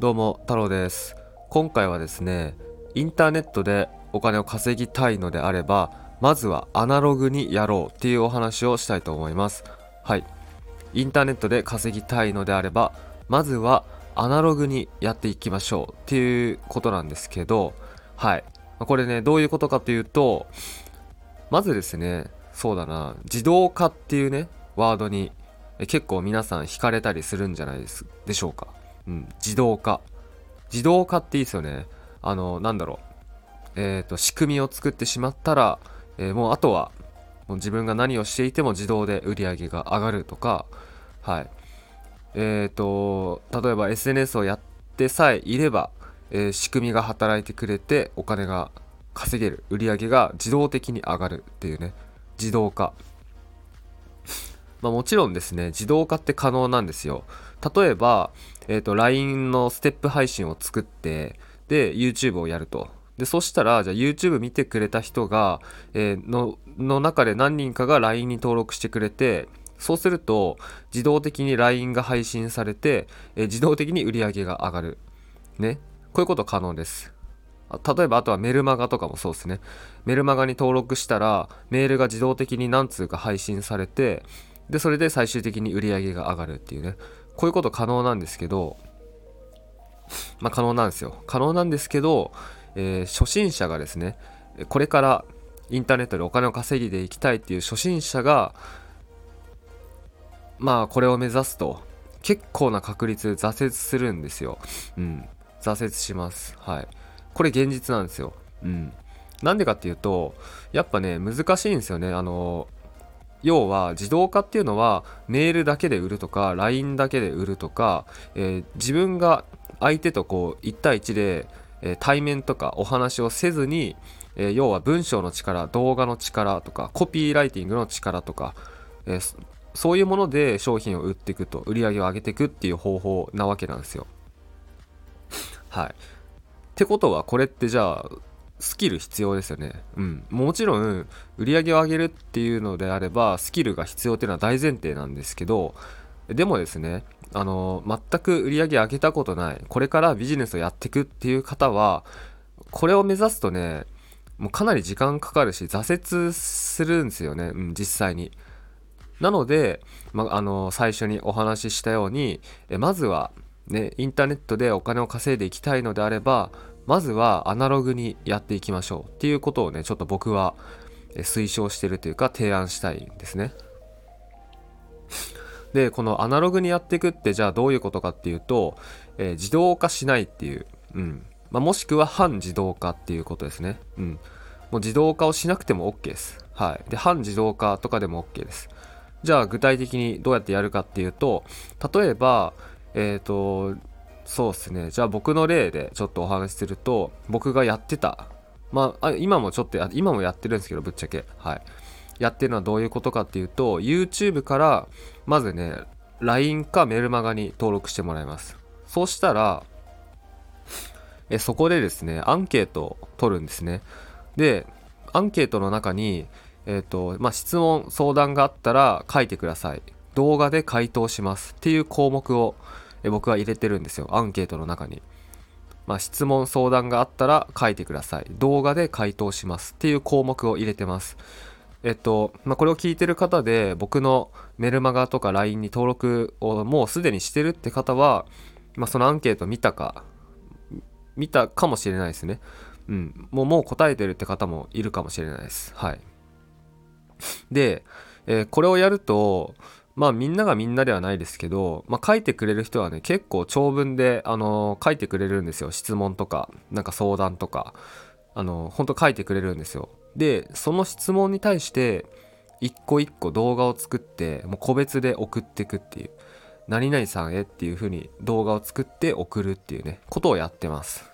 どうも太郎です。今回はですねインターネットでお金を稼ぎたいのであればまずはアナログにやろうっていうお話をしたいと思います。はい。インターネットで稼ぎたいのであればまずはアナログにやっていきましょうっていうことなんですけどはい。これねどういうことかというとまずですねそうだな自動化っていうねワードに結構皆さん惹かれたりするんじゃないですでしょうか、うん、自動化。自動化っていいですよね。あのなんだろう。えっ、ー、と仕組みを作ってしまったら、えー、もうあとはもう自分が何をしていても自動で売り上げが上がるとかはい。えっ、ー、と例えば SNS をやってさえいれば、え仕組みが働いてくれてお金が稼げる。売り上げが自動的に上がるっていうね。自動化。まあ、もちろんですね自動化って可能なんですよ。例えば、えーと、LINE のステップ配信を作ってで YouTube をやると。でそしたらじゃあ YouTube 見てくれた人が、えー、のの中で何人かが LINE に登録してくれてそうすると自動的に LINE が配信されて、えー、自動的に売り上げが上がる。ね。こういうこと可能です。例えばあとはメルマガとかもそうですね。メルマガに登録したらメールが自動的に何通か配信されてでそれで最終的に売り上げが上がるっていうね。こういうこと可能なんですけどまあ可能なんですよ。可能なんですけど、えー、初心者がですねこれからインターネットでお金を稼いでいきたいっていう初心者がまあこれを目指すと結構な確率挫折するんですよ。うん。挫折します。はい。これ現実なんですよ。うん。なんでかっていうとやっぱね難しいんですよね。あの要は自動化っていうのはメールだけで売るとか LINE だけで売るとか、えー、自分が相手とこう1対1で、えー、対面とかお話をせずに、えー、要は文章の力動画の力とかコピーライティングの力とか、えそういうもので商品を売っていくと売り上げを上げていくっていう方法なわけなんですよ。はい。ってことはこれってじゃあスキル必要ですよね。うん。もちろん、売り上げを上げるっていうのであれば、スキルが必要っていうのは大前提なんですけど、でもですね、あの、全く売り上げ上げたことない、これからビジネスをやっていくっていう方は、これを目指すとね、もうかなり時間かかるし、挫折するんですよね、うん、実際に。なので、まあの、最初にお話ししたように、えまずは、ね、インターネットでお金を稼いでいきたいのであれば、まずはアナログにやっていきましょうっていうことをねちょっと僕は推奨してるというか提案したいんですね。でこのアナログにやっていくってじゃあどういうことかっていうと、えー、自動化しないっていう、うん。まあ、もしくは反自動化っていうことですね、うん、もう自動化をしなくても OK です、はい、で反自動化とかでも OK です。じゃあ具体的にどうやってやるかっていうと例えばえっ、ー、とそうですね。じゃあ僕の例でちょっとお話しすると僕がやってたまあ今もちょっと今もやってるんですけどぶっちゃけ。はい。やってるのはどういうことかっていうと YouTube からまずね LINE かメルマガに登録してもらいます。そうしたらえそこでですねアンケートを取るんですね。でアンケートの中にえっ、ー、とまあ質問相談があったら書いてください。動画で回答しますっていう項目を僕は入れてるんですよ。アンケートの中に、まあ、質問相談があったら書いてください。動画で回答しますっていう項目を入れてます。えっと、まあ、これを聞いてる方で僕のメルマガとか LINE に登録をもうすでにしてるって方は、まあ、そのアンケート見たか見たかもしれないですね。うん、もうもう答えてるって方もいるかもしれないです。はい。で、えー、これをやると、まあみんながみんなではないですけど、まあ、書いてくれる人はね結構長文で、あのー、書いてくれるんですよ。質問とかなんか相談とか。あのー、ほんと書いてくれるんですよ。でその質問に対して一個一個動画を作ってもう個別で送っていくっていう。何々さんへっていう風に動画を作って送るっていうねことをやってます。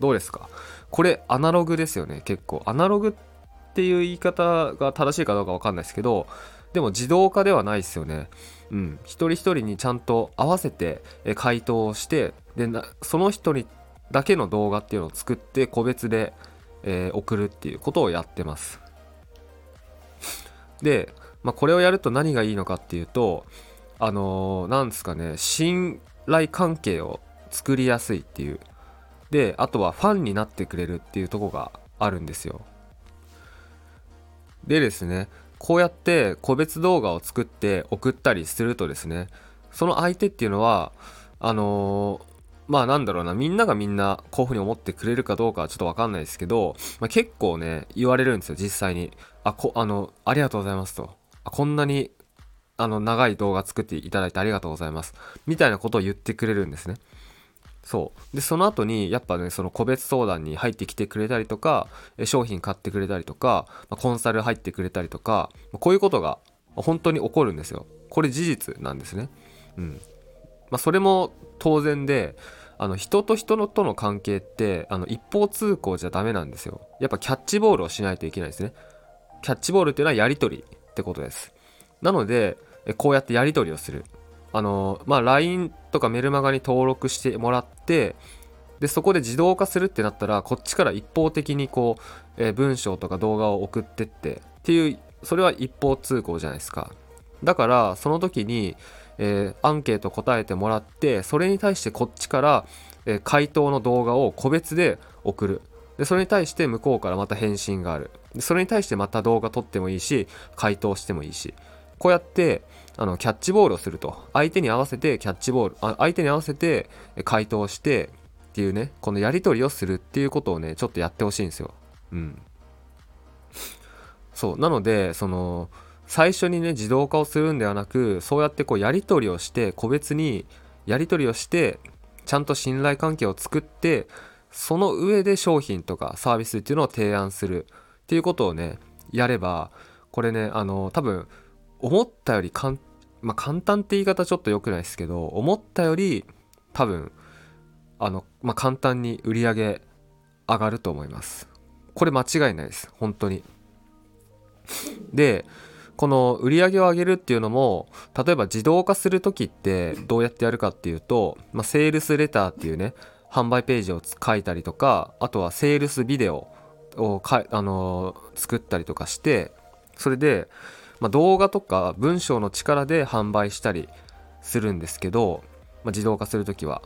どうですか？これアナログですよね結構。アナログっていう言い方が正しいかどうかわかんないですけどでも自動化ではないですよね。うん、一人一人にちゃんと合わせて回答をしてでその人にだけの動画っていうのを作って個別で、えー、送るっていうことをやってます。で、まあ、これをやると何がいいのかっていうとあのー、なんですかね信頼関係を作りやすいっていうであとはファンになってくれるっていうとこがあるんですよでですねこうやって個別動画を作って送ったりするとですねその相手っていうのはあのー、まあなんだろうなみんながみんなこういうふうに思ってくれるかどうかはちょっとわかんないですけど、まあ、結構ね言われるんですよ実際に。あこあのありがとうございますと。あこんなにあの長い動画作っていただいてありがとうございます。みたいなことを言ってくれるんですね。そう。でその後にやっぱねその個別相談に入ってきてくれたりとか商品買ってくれたりとかコンサル入ってくれたりとかこういうことが本当に起こるんですよ。これ事実なんですね。うん。まあ、それも当然であの人と人のとの関係ってあの一方通行じゃダメなんですよ。やっぱキャッチボールをしないといけないですね。キャッチボールっていうのはやり取りってことです。なのでこうやってやり取りをする。あのまあ LINE とかメルマガに登録してもらってでそこで自動化するってなったらこっちから一方的にこう、えー、文章とか動画を送ってってっていうそれは一方通行じゃないですか。だからその時に、えー、アンケート答えてもらってそれに対してこっちから、えー、回答の動画を個別で送る。でそれに対して向こうからまた返信がある。でそれに対してまた動画撮ってもいいし回答してもいいし。こうやってあのキャッチボールをすると。相手に合わせてキャッチボールあ相手に合わせて回答してっていうねこのやり取りをするっていうことをねちょっとやってほしいんですよ。うん。そう。なのでその最初にね自動化をするんではなくそうやってこうやり取りをして個別にやり取りをしてちゃんと信頼関係を作ってその上で商品とかサービスっていうのを提案するっていうことをねやればこれねあの多分思ったよりかん、まあ、簡単って言い方ちょっと良くないですけど思ったより多分あの、まあ、簡単に売り上げ上がると思います。これ間違いないです。本当に。でこの売り上げを上げるっていうのも例えば自動化する時ってどうやってやるかっていうと、まあ、セールスレターっていうね販売ページを書いたりとかあとはセールスビデオをか、あのー、作ったりとかしてそれで、まあ、動画とか文章の力で販売したりするんですけど、まあ、自動化する時は。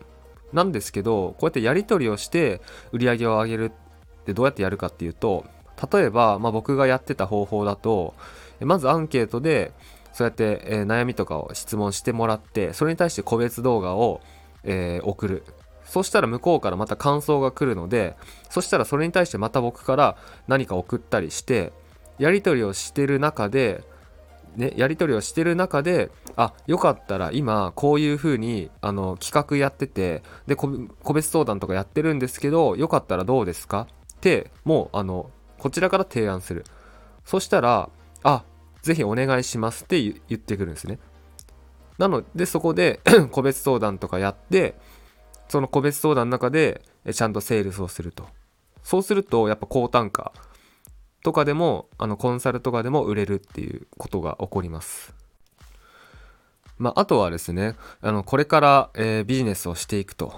なんですけどこうやってやり取りをして売り上げを上げるってどうやってやるかっていうと例えば、まあ、僕がやってた方法だとまずアンケートでそうやって、え、悩みとかを質問してもらってそれに対して個別動画を、えー、送る。そしたら向こうからまた感想が来るのでそしたらそれに対してまた僕から何か送ったりしてやり取りをしてる中でね、やり取りをしてる中であよかったら今こういう風にあに企画やっててで個別相談とかやってるんですけどよかったらどうですか？ってもうあのこちらから提案する。そしたらあぜひお願いしますって言ってくるんですね。なのでそこで 個別相談とかやってその個別相談の中でちゃんとセールスをすると。そうするとやっぱ高単価とかでもあのコンサルとかでも売れるっていうことが起こります。まあ、あとはですねあのこれから、えー、ビジネスをしていくと。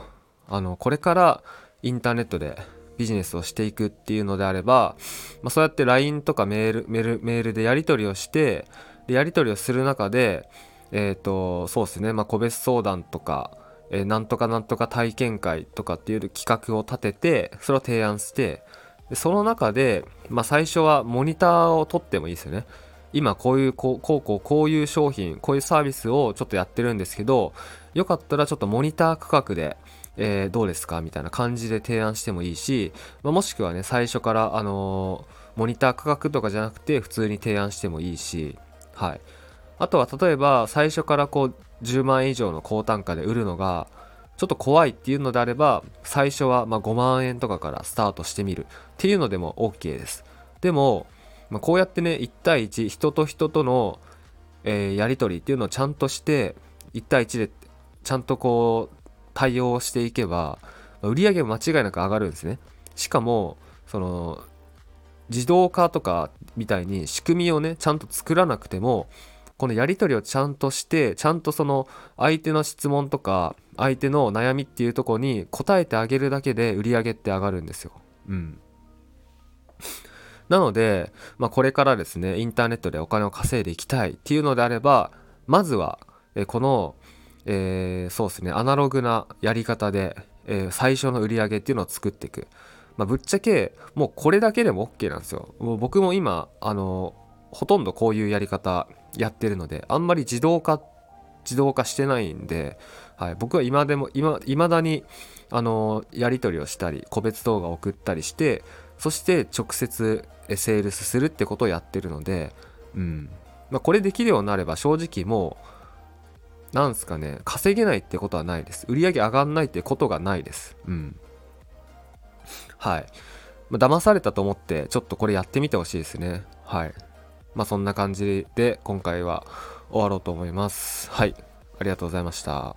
あのこれからインターネットでビジネスをしていくっていうのであれば、まあ、そうやって LINE とかメールメールメールでやり取りをしてでやり取りをする中でえっ、ー、とそうですね、まあ、個別相談とか、え、なんとかなんとか体験会とかっていう企画を立ててそれを提案してでその中で、まあ、最初はモニターを取ってもいいですよね。今こういうこうこうこうこういう商品こういうサービスをちょっとやってるんですけどよかったらちょっとモニター価格でえー、どうですか？みたいな感じで提案してもいいし、まあ、もしくはね最初から、あのー、モニター価格とかじゃなくて普通に提案してもいいし、はい、あとは例えば最初からこう10万円以上の高単価で売るのがちょっと怖いっていうのであれば最初はま5万円とかからスタートしてみるっていうのでも OK です。でも、まあ、こうやってね1対1人と人との、えー、やり取りっていうのをちゃんとして1対1でちゃんとこう対応していけば売り上げも間違いなく上がるんですね。しかもその自動化とかみたいに仕組みをねちゃんと作らなくてもこのやり取りをちゃんとしてちゃんとその相手の質問とか相手の悩みっていうとこに答えてあげるだけで売り上げって上がるんですよ。うん。なので、まあ、これからですねインターネットでお金を稼いでいきたいっていうのであればまずはえこのえー、そうですねアナログなやり方でえー、最初の売り上げっていうのを作っていく。まあ、ぶっちゃけもうこれだけでも OK なんですよ。もう僕も今あのほとんどこういうやり方やってるのであんまり自動化っ自動化してないんで、はい、僕は今でも今未だにあのやり取りをしたり個別動画を送ったりしてそして直接セールスするってことをやってるので、うん。まあ、これできるようになれば正直もうなんすかね稼げないってことはないです。売り上げ上がんないってことがないです。うん。はい、まあ、騙されたと思ってちょっとこれやってみてほしいですね。はい。まあそんな感じで今回は終わろうと思います。はい。ありがとうございました。